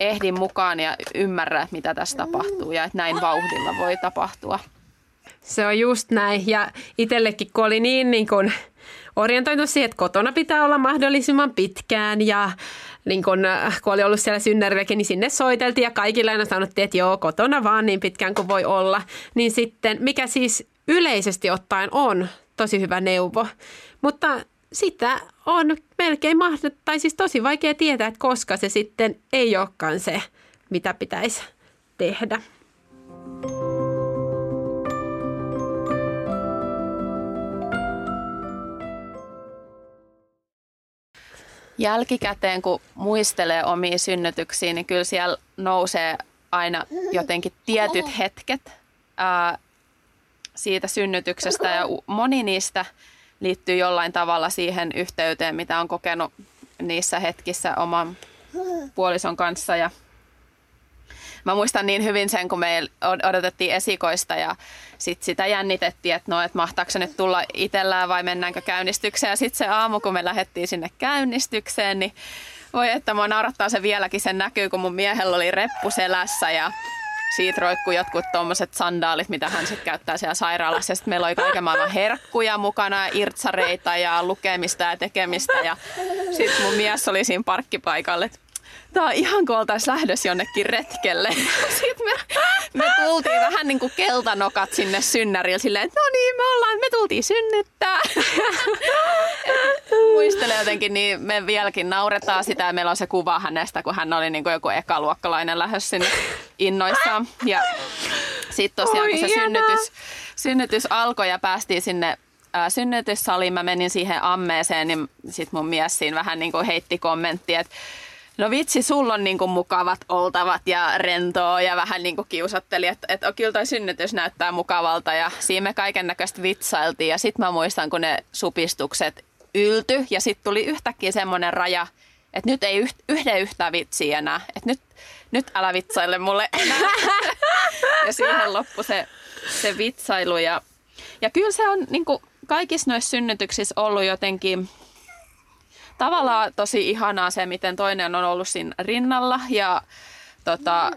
ehdi mukaan ja ymmärrä, mitä tässä tapahtuu ja että näin vauhdilla voi tapahtua. Se on just näin. Ja itsellekin, kun oli niin, niin kun orientoitu siihen, että kotona pitää olla mahdollisimman pitkään ja niin kun, äh, kun oli ollut siellä synnärvekin, niin sinne soiteltiin ja kaikille aina sanottiin, että joo, kotona vaan niin pitkään kuin voi olla. Niin sitten, mikä siis yleisesti ottaen on tosi hyvä neuvo, mutta sitä on melkein mahdollista, tai siis tosi vaikea tietää, että koska se sitten ei olekaan se, mitä pitäisi tehdä. Jälkikäteen, kun muistelee omia synnytyksiä, niin kyllä siellä nousee aina jotenkin tietyt hetket ää, siitä synnytyksestä. Ja moni niistä liittyy jollain tavalla siihen yhteyteen, mitä on kokenut niissä hetkissä oman puolison kanssa. Ja mä muistan niin hyvin sen, kun me odotettiin esikoista ja sit sitä jännitettiin, että no, että mahtaako se nyt tulla itsellään vai mennäänkö käynnistykseen. Ja sitten se aamu, kun me lähdettiin sinne käynnistykseen, niin voi että mua naurattaa se vieläkin, sen näkyy, kun mun miehellä oli reppu selässä ja siitä roikkuu jotkut tuommoiset sandaalit, mitä hän sitten käyttää siellä sairaalassa. Sitten meillä oli kaiken maailman herkkuja mukana, irtsareita ja lukemista ja tekemistä. Ja sitten mun mies oli siinä parkkipaikalle, että On ihan kuin oltaisiin lähdössä jonnekin retkelle. [laughs] Sitten me, me tultiin vähän niin kuin keltanokat sinne synnärille silleen, että no niin, me ollaan, me tultiin synnyttää. [laughs] Muistelen jotenkin, niin me vieläkin nauretaan sitä ja meillä on se kuva hänestä, kun hän oli niin kuin joku ekaluokkalainen lähes sinne innoissaan. Ja sitten tosiaan, kun se synnytys, synnytys alkoi ja päästiin sinne synnytyssaliin, mä menin siihen ammeeseen, niin sitten mun mies siinä vähän niin kuin heitti kommentti, että No vitsi, sulla on niinku mukavat oltavat ja rentoa ja vähän niinku kiusatteli, että et, kyllä toi synnytys näyttää mukavalta ja siinä me kaiken näköistä vitsailtiin ja sitten mä muistan, kun ne supistukset ylty ja sitten tuli yhtäkkiä semmoinen raja, että nyt ei yht, yhden yhtään vitsiä enää, että nyt, nyt älä vitsaile mulle enää. [laughs] ja siihen loppui se, se vitsailu ja, ja kyllä se on niinku kaikissa noissa synnytyksissä ollut jotenkin tavallaan tosi ihanaa se, miten toinen on ollut siinä rinnalla ja tota,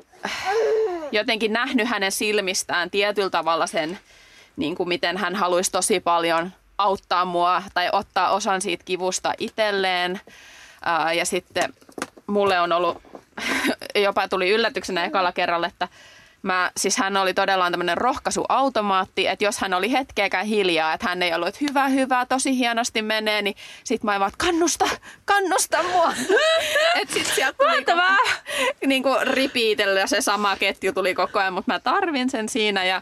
jotenkin nähnyt hänen silmistään tietyllä tavalla sen, niin kuin miten hän haluaisi tosi paljon auttaa mua tai ottaa osan siitä kivusta itselleen. Ja sitten mulle on ollut, [laughs] jopa tuli yllätyksenä ekalla kerralla, että Mä, siis hän oli todella tämmöinen rohkaisuautomaatti, että jos hän oli hetkeäkään hiljaa, että hän ei ollut, että hyvä, hyvä, tosi hienosti menee, niin sit mä vaan, kannusta, kannusta mua. [laughs] että sit sieltä tuli koko, niin kuin ripiitellä se sama ketju tuli koko ajan, mutta mä tarvin sen siinä ja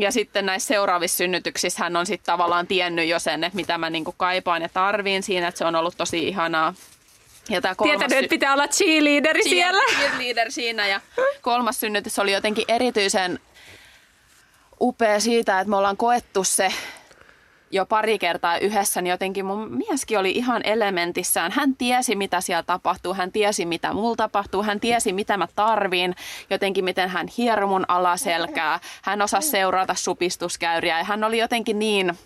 ja sitten näissä seuraavissa synnytyksissä hän on sitten tavallaan tiennyt jo sen, että mitä mä niinku kaipaan ja tarviin siinä, että se on ollut tosi ihanaa ja tämä kolmas Tietänyt, että pitää olla cheerleaderi cheer, siellä. Cheerleader siinä ja kolmas synnytys oli jotenkin erityisen upea siitä, että me ollaan koettu se jo pari kertaa yhdessä, niin jotenkin mun mieskin oli ihan elementissään. Hän tiesi, mitä siellä tapahtuu, hän tiesi, mitä mulla tapahtuu, hän tiesi, mitä mä tarviin, jotenkin miten hän hieroi mun alaselkää. Hän osasi seurata supistuskäyriä ja hän oli jotenkin niin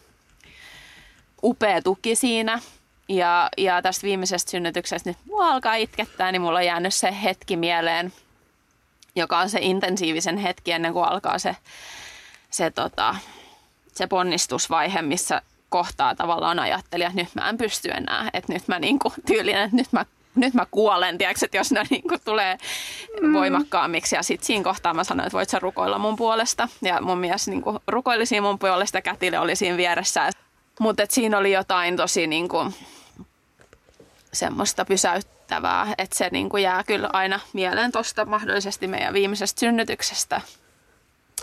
upea tuki siinä. Ja, ja tästä viimeisestä synnytyksestä nyt mua alkaa itkettää, niin mulla on jäänyt se hetki mieleen, joka on se intensiivisen hetki ennen kuin alkaa se, se, tota, se ponnistusvaihe, missä kohtaa tavallaan ajattelin, että nyt mä en pysty enää, että nyt mä niinku tyylinen, että nyt mä nyt mä kuolen, tiedätkö, että jos ne niin kuin tulee mm. voimakkaammiksi. Ja sitten siinä kohtaa mä sanoin, että voit sä rukoilla mun puolesta. Ja mun mies niin kuin rukoili siinä mun puolesta, kätille oli siinä vieressä. Mutta siinä oli jotain tosi niin kuin, semmoista pysäyttävää, että se niin kuin jää kyllä aina mieleen tuosta mahdollisesti meidän viimeisestä synnytyksestä.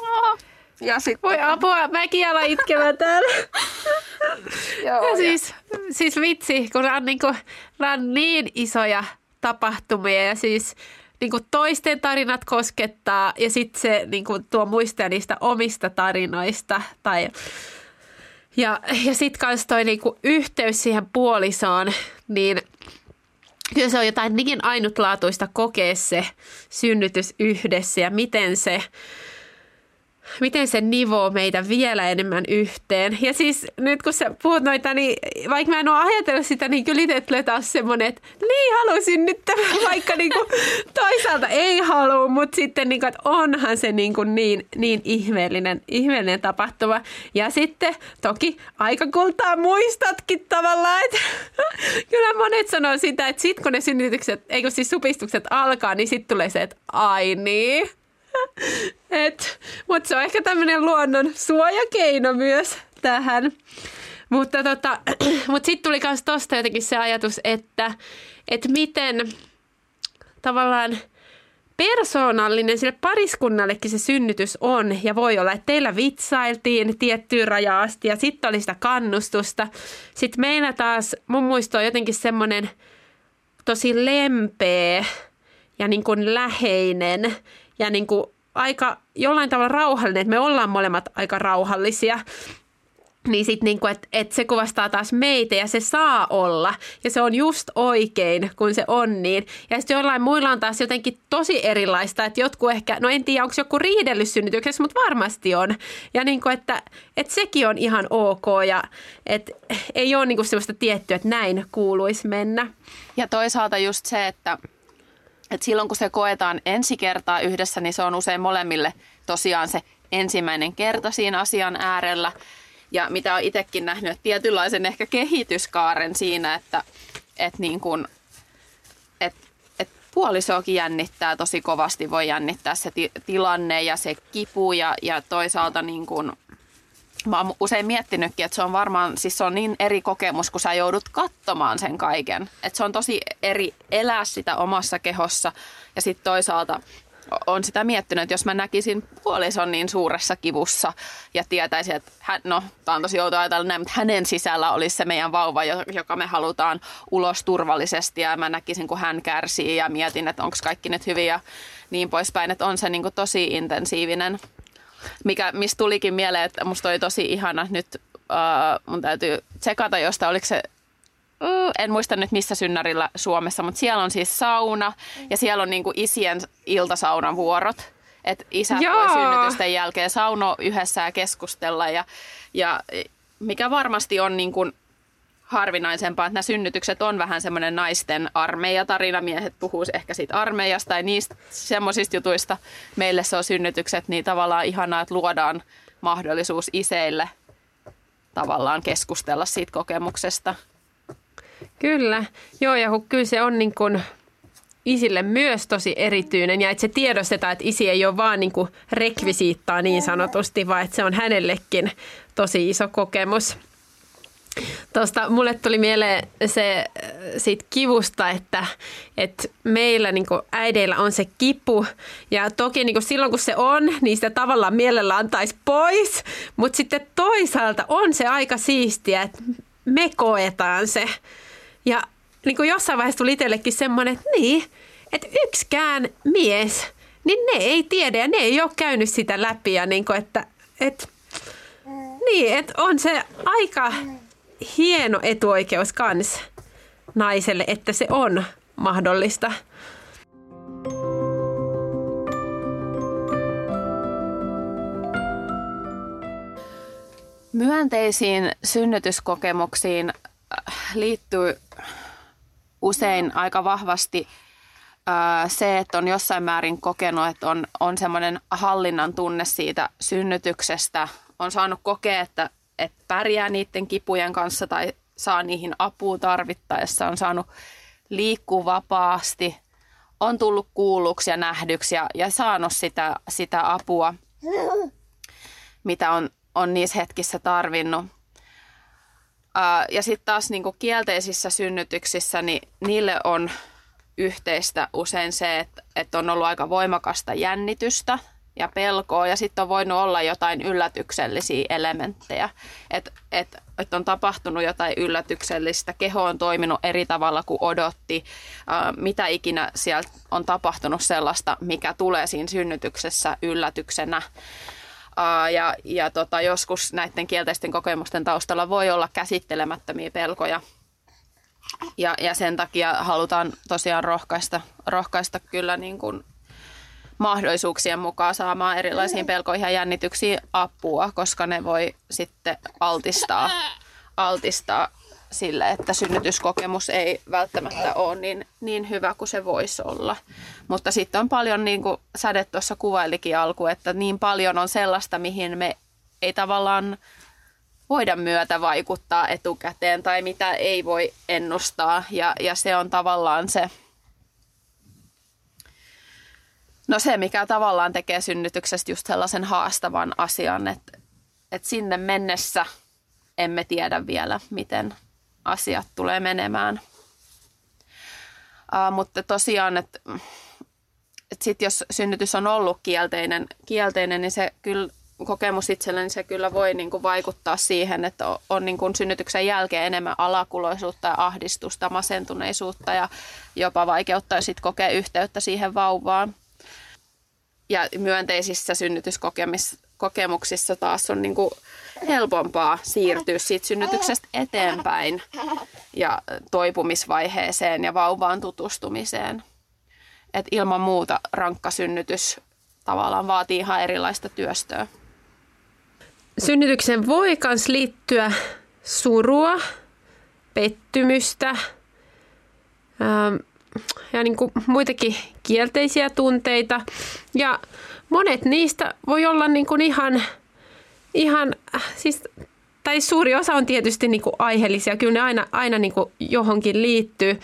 Oh. Ja sit... Voi apua, mäkin alan itkemään täällä. [laughs] Joo, ja siis, ja. siis vitsi, kun on, niin kuin, on niin isoja tapahtumia ja siis niin kuin toisten tarinat koskettaa ja sitten se niin kuin, tuo muistia niistä omista tarinoista. Tai, ja ja sitten kanssa toi niin kuin, yhteys siihen puolisoon, niin kyllä se on jotain niin ainutlaatuista kokea se synnytys yhdessä ja miten se miten se nivoo meitä vielä enemmän yhteen. Ja siis nyt kun sä puhut noita, niin vaikka mä en ole ajatellut sitä, niin kyllä itse tulee taas semmoinen, että niin halusin nyt tämän, [laughs] vaikka niin kuin toisaalta ei halua, mutta sitten niin kuin, että onhan se niin, kuin niin, niin ihmeellinen, ihmeellinen tapahtuma. Ja sitten toki aika kultaa muistatkin tavallaan, että [laughs] kyllä monet sanoo sitä, että sitten kun ne synnytykset, eikö siis supistukset alkaa, niin sitten tulee se, että ai niin, [laughs] mutta se on ehkä tämmöinen luonnon suojakeino myös tähän. Mutta tota, [clears throat] mut sitten tuli myös tosta jotenkin se ajatus, että, että miten tavallaan persoonallinen sille pariskunnallekin se synnytys on ja voi olla, että teillä vitsailtiin tiettyyn rajaan asti ja sitten oli sitä kannustusta. Sitten meillä taas, mun muisto on jotenkin semmoinen tosi lempeä ja niin kuin läheinen ja niin kuin aika jollain tavalla rauhallinen, että me ollaan molemmat aika rauhallisia. Niin sitten niinku, että et se kuvastaa taas meitä ja se saa olla. Ja se on just oikein, kun se on niin. Ja sitten jollain muilla on taas jotenkin tosi erilaista. Että jotkut ehkä, no en tiedä onko joku riidellyt synnytyksessä, mutta varmasti on. Ja niinku, että, että sekin on ihan ok ja että ei ole niinku sellaista tiettyä, että näin kuuluisi mennä. Ja toisaalta just se, että et silloin kun se koetaan ensi kertaa yhdessä, niin se on usein molemmille tosiaan se ensimmäinen kerta siinä asian äärellä. Ja mitä olen itsekin nähnyt, että tietynlaisen ehkä kehityskaaren siinä, että, että, niin kun, että, että puolisoakin jännittää tosi kovasti, voi jännittää se tilanne ja se kipu ja, ja toisaalta niin kun, mä oon usein miettinytkin, että se on varmaan, siis se on niin eri kokemus, kun sä joudut katsomaan sen kaiken. Että se on tosi eri elää sitä omassa kehossa ja sitten toisaalta on sitä miettinyt, että jos mä näkisin puolison niin suuressa kivussa ja tietäisin, että hän, no, tämä on tosi outoa ajatella näin, mutta hänen sisällä olisi se meidän vauva, joka me halutaan ulos turvallisesti ja mä näkisin, kun hän kärsii ja mietin, että onko kaikki nyt hyvin ja niin poispäin, että on se niin tosi intensiivinen mikä, mistä tulikin mieleen, että musta oli tosi ihana nyt, uh, mun täytyy tsekata, josta oliko se uh, en muista nyt missä synnärillä Suomessa, mutta siellä on siis sauna ja siellä on niinku isien iltasaunan vuorot. Että isät Joo. voi synnytysten jälkeen sauno yhdessä ja keskustella ja, ja mikä varmasti on niin kuin harvinaisempaa, että nämä synnytykset on vähän semmoinen naisten armeijatarina. Miehet puhuu ehkä siitä armeijasta tai niistä semmoisista jutuista. Meille se on synnytykset, niin tavallaan ihanaa, että luodaan mahdollisuus iseille tavallaan keskustella siitä kokemuksesta. Kyllä, joo ja kyllä se on niin kuin isille myös tosi erityinen ja että se tiedostetaan, että isi ei ole vaan niin kuin rekvisiittaa niin sanotusti, vaan että se on hänellekin tosi iso kokemus. Tuosta mulle tuli mieleen se äh, siitä kivusta, että, että meillä niin äideillä on se kipu. Ja toki niin silloin kun se on, niin sitä tavallaan mielellä antaisi pois. Mutta sitten toisaalta on se aika siistiä, että me koetaan se. Ja niin kuin jossain vaiheessa tuli itsellekin semmoinen, että niin, että yksikään mies, niin ne ei tiedä ja ne ei ole käynyt sitä läpi. Ja niin kuin, että, että, niin, että on se aika hieno etuoikeus kans naiselle, että se on mahdollista. Myönteisiin synnytyskokemuksiin äh, liittyy usein aika vahvasti se, että on jossain määrin kokenut, että on, on semmoinen hallinnan tunne siitä synnytyksestä. On saanut kokea, että, että pärjää niiden kipujen kanssa tai saa niihin apua tarvittaessa. On saanut liikkua vapaasti, on tullut kuulluksi ja nähdyksi ja, ja saanut sitä, sitä apua, mitä on, on niissä hetkissä tarvinnut. Ja sitten taas niinku kielteisissä synnytyksissä, niin niille on yhteistä usein se, että, että on ollut aika voimakasta jännitystä ja pelkoa ja sitten on voinut olla jotain yllätyksellisiä elementtejä. Että et, et on tapahtunut jotain yllätyksellistä, keho on toiminut eri tavalla kuin odotti, ää, mitä ikinä sieltä on tapahtunut sellaista, mikä tulee siinä synnytyksessä yllätyksenä. Ja ja tota, joskus näiden kielteisten kokemusten taustalla voi olla käsittelemättömiä pelkoja – ja, ja sen takia halutaan tosiaan rohkaista, rohkaista kyllä niin kuin mahdollisuuksien mukaan saamaan erilaisiin pelkoihin ja jännityksiin apua, koska ne voi sitten altistaa, altistaa sille, että synnytyskokemus ei välttämättä ole niin, niin hyvä kuin se voisi olla. Mutta sitten on paljon, niin kuin Säde tuossa kuvailikin alku, että niin paljon on sellaista, mihin me ei tavallaan voida myötä vaikuttaa etukäteen tai mitä ei voi ennustaa. Ja, ja se on tavallaan se, no se, mikä tavallaan tekee synnytyksestä just sellaisen haastavan asian, että, että sinne mennessä emme tiedä vielä, miten asiat tulee menemään. Uh, mutta tosiaan, että, että sit jos synnytys on ollut kielteinen, kielteinen, niin se kyllä kokemus itselleni se kyllä voi niin kuin vaikuttaa siihen, että on, on niin kuin synnytyksen jälkeen enemmän alakuloisuutta ja ahdistusta, masentuneisuutta ja jopa vaikeuttaa sitten kokea yhteyttä siihen vauvaan. Ja myönteisissä synnytyskokemuksissa taas on niin kuin helpompaa siirtyä siitä synnytyksestä eteenpäin ja toipumisvaiheeseen ja vauvaan tutustumiseen. Et ilman muuta rankka synnytys tavallaan vaatii ihan erilaista työstöä synnytykseen voi myös liittyä surua, pettymystä ähm, ja niin kuin muitakin kielteisiä tunteita. Ja monet niistä voi olla niin kuin ihan, ihan siis tai suuri osa on tietysti niin kuin aiheellisia, kyllä ne aina, aina niin kuin johonkin liittyy.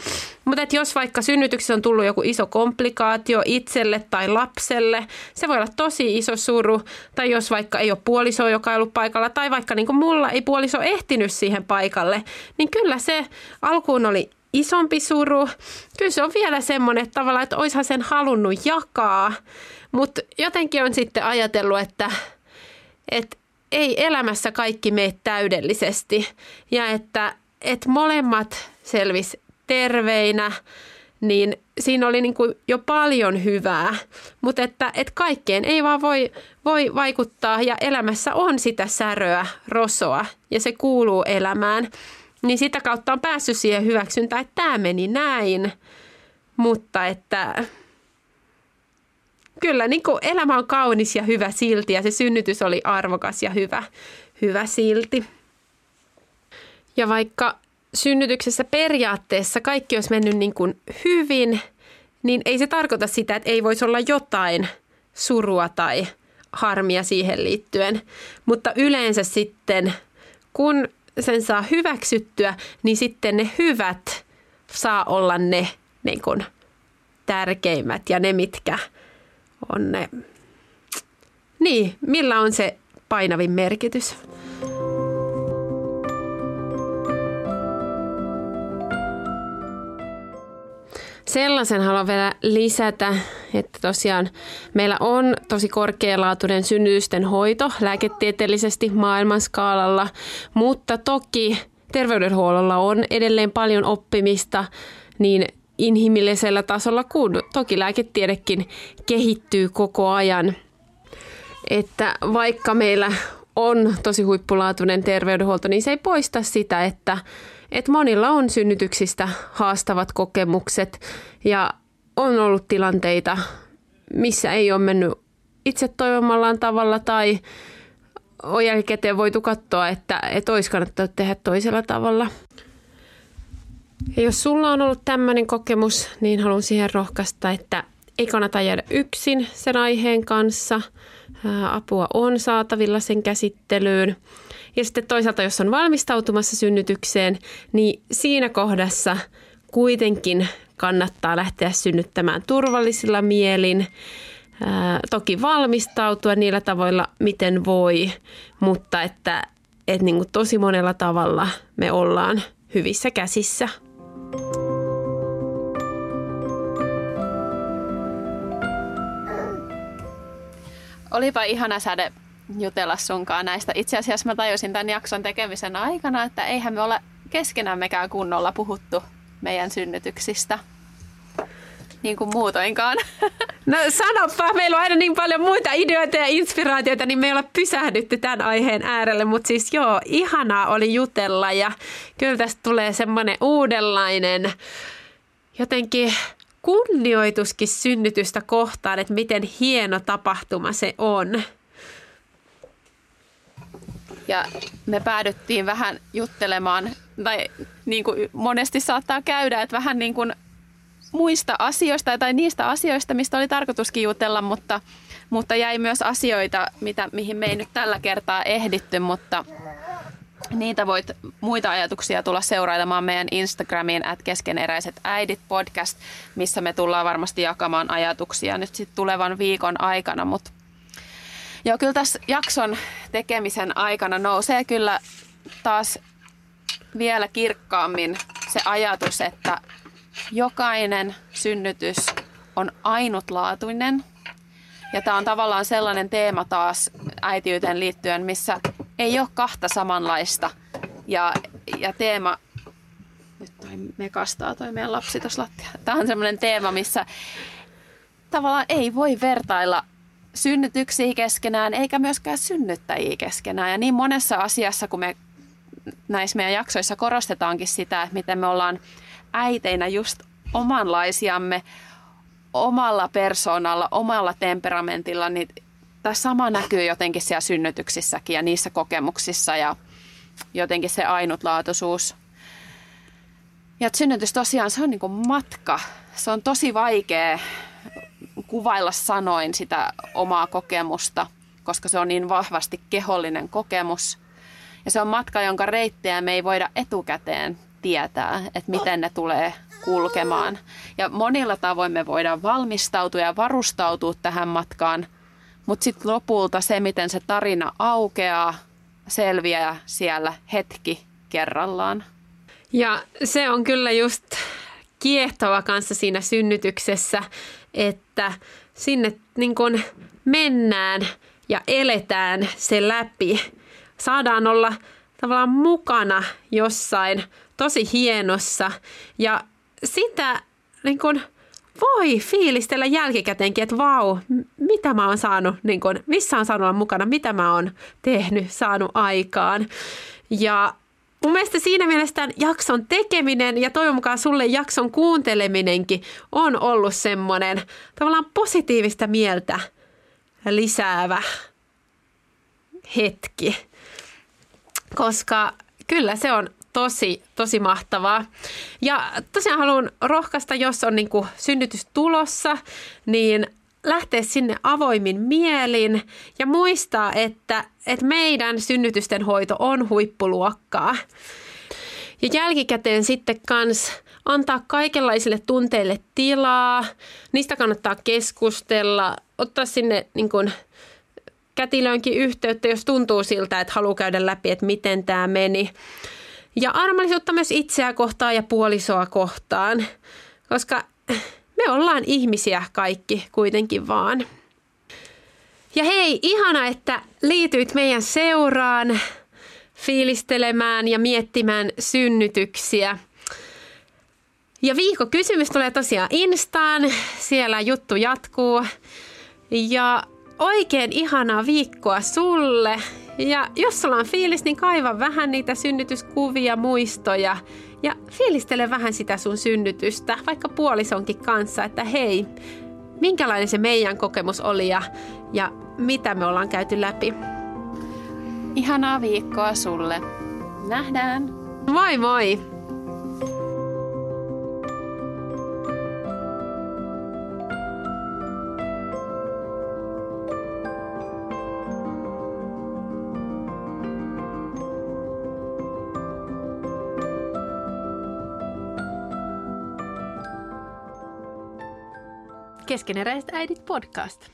Mutta jos vaikka synnytyksessä on tullut joku iso komplikaatio itselle tai lapselle, se voi olla tosi iso suru. Tai jos vaikka ei ole puoliso, joka ei ollut paikalla, tai vaikka niin kuin mulla ei puoliso ehtinyt siihen paikalle, niin kyllä se alkuun oli isompi suru. Kyllä se on vielä semmoinen että tavallaan, että oishan sen halunnut jakaa, mutta jotenkin on sitten ajatellut, että, että ei elämässä kaikki mene täydellisesti ja että, että molemmat selvis terveinä, niin siinä oli niin kuin jo paljon hyvää, mutta että, että kaikkeen ei vaan voi, voi vaikuttaa ja elämässä on sitä säröä, rosoa ja se kuuluu elämään. Niin sitä kautta on päässyt siihen hyväksyntään, että tämä meni näin, mutta että kyllä niin kuin elämä on kaunis ja hyvä silti ja se synnytys oli arvokas ja hyvä, hyvä silti. Ja vaikka synnytyksessä periaatteessa kaikki olisi mennyt niin kuin hyvin, niin ei se tarkoita sitä, että ei voisi olla jotain surua tai harmia siihen liittyen. Mutta yleensä sitten, kun sen saa hyväksyttyä, niin sitten ne hyvät saa olla ne niin kuin, tärkeimmät ja ne, mitkä on ne, niin, millä on se painavin merkitys. Sellaisen haluan vielä lisätä, että tosiaan meillä on tosi korkealaatuinen synnytysten hoito lääketieteellisesti maailmanskaalalla, mutta toki terveydenhuollolla on edelleen paljon oppimista niin inhimillisellä tasolla, kun toki lääketiedekin kehittyy koko ajan. Että vaikka meillä on tosi huippulaatuinen terveydenhuolto, niin se ei poista sitä, että, että monilla on synnytyksistä haastavat kokemukset ja on ollut tilanteita, missä ei ole mennyt itse toivomallaan tavalla tai on jälkikäteen voitu katsoa, että, että olisi kannattanut tehdä toisella tavalla. Ja jos sulla on ollut tämmöinen kokemus, niin haluan siihen rohkaista, että ei kannata jäädä yksin sen aiheen kanssa. Apua on saatavilla sen käsittelyyn. Ja sitten toisaalta, jos on valmistautumassa synnytykseen, niin siinä kohdassa kuitenkin kannattaa lähteä synnyttämään turvallisilla mielin. Ää, toki valmistautua niillä tavoilla, miten voi, mutta että, että niin tosi monella tavalla me ollaan hyvissä käsissä. Olipa ihana säde jutella sunkaan näistä. Itse asiassa mä tajusin tämän jakson tekemisen aikana, että eihän me ole keskenämmekään kunnolla puhuttu meidän synnytyksistä. Niin kuin muutoinkaan. [laughs] No sanoppa, meillä on aina niin paljon muita ideoita ja inspiraatioita, niin me ei ole pysähdytty tämän aiheen äärelle. Mutta siis joo, ihanaa oli jutella ja kyllä tästä tulee semmoinen uudenlainen jotenkin kunnioituskin synnytystä kohtaan, että miten hieno tapahtuma se on. Ja me päädyttiin vähän juttelemaan, tai niin kuin monesti saattaa käydä, että vähän niin kuin muista asioista tai niistä asioista, mistä oli tarkoituskin jutella, mutta, mutta jäi myös asioita, mitä, mihin me ei nyt tällä kertaa ehditty, mutta niitä voit muita ajatuksia tulla seurailemaan meidän Instagramiin at keskeneräiset äidit podcast, missä me tullaan varmasti jakamaan ajatuksia nyt sitten tulevan viikon aikana, mutta Joo, kyllä tässä jakson tekemisen aikana nousee kyllä taas vielä kirkkaammin se ajatus, että jokainen synnytys on ainutlaatuinen. Ja tämä on tavallaan sellainen teema taas äitiyteen liittyen, missä ei ole kahta samanlaista. Ja, ja teema, nyt toi mekastaa toi meidän lapsi tuossa. Tämä on sellainen teema, missä tavallaan ei voi vertailla synnytyksiä keskenään, eikä myöskään synnyttäjiä keskenään. Ja niin monessa asiassa, kun me näissä meidän jaksoissa korostetaankin sitä, että miten me ollaan äiteinä just omanlaisiamme omalla persoonalla, omalla temperamentilla, niin tämä sama näkyy jotenkin siellä synnytyksissäkin ja niissä kokemuksissa ja jotenkin se ainutlaatuisuus. Ja synnytys tosiaan, se on niin kuin matka. Se on tosi vaikea kuvailla sanoin sitä omaa kokemusta, koska se on niin vahvasti kehollinen kokemus. Ja se on matka, jonka reittejä me ei voida etukäteen tietää, että miten ne tulee kulkemaan. Ja monilla tavoin me voidaan valmistautua ja varustautua tähän matkaan, mutta sitten lopulta se, miten se tarina aukeaa, selviää siellä hetki kerrallaan. Ja se on kyllä just kiehtova kanssa siinä synnytyksessä, että sinne niin kuin mennään ja eletään se läpi. Saadaan olla tavallaan mukana jossain tosi hienossa ja sitä niin kuin voi fiilistellä jälkikäteenkin, että vau, mitä mä oon saanut, niin kuin, missä on saanut olla mukana, mitä mä oon tehnyt, saanut aikaan. Ja mun mielestä siinä mielessä tämän jakson tekeminen ja toivon mukaan sulle jakson kuunteleminenkin on ollut semmoinen tavallaan positiivista mieltä lisäävä hetki. Koska kyllä se on tosi, tosi mahtavaa. Ja tosiaan haluan rohkaista, jos on niin synnytys tulossa, niin lähteä sinne avoimin mielin ja muistaa, että, että meidän synnytysten hoito on huippuluokkaa. Ja jälkikäteen sitten kans antaa kaikenlaisille tunteille tilaa, niistä kannattaa keskustella, ottaa sinne niin kuin kätilöönkin yhteyttä, jos tuntuu siltä, että haluaa käydä läpi, että miten tämä meni. Ja armollisuutta myös itseä kohtaan ja puolisoa kohtaan, koska me ollaan ihmisiä kaikki kuitenkin vaan. Ja hei, ihana, että liityit meidän seuraan fiilistelemään ja miettimään synnytyksiä. Ja viikko kysymys tulee tosiaan Instaan, siellä juttu jatkuu. Ja oikein ihanaa viikkoa sulle. Ja jos sulla on fiilis, niin kaiva vähän niitä synnytyskuvia, muistoja ja fiilistele vähän sitä sun synnytystä, vaikka puolisonkin kanssa, että hei, minkälainen se meidän kokemus oli ja, ja mitä me ollaan käyty läpi. Ihanaa viikkoa sulle. Nähdään. Moi moi! Keskeneräiset äidit podcast.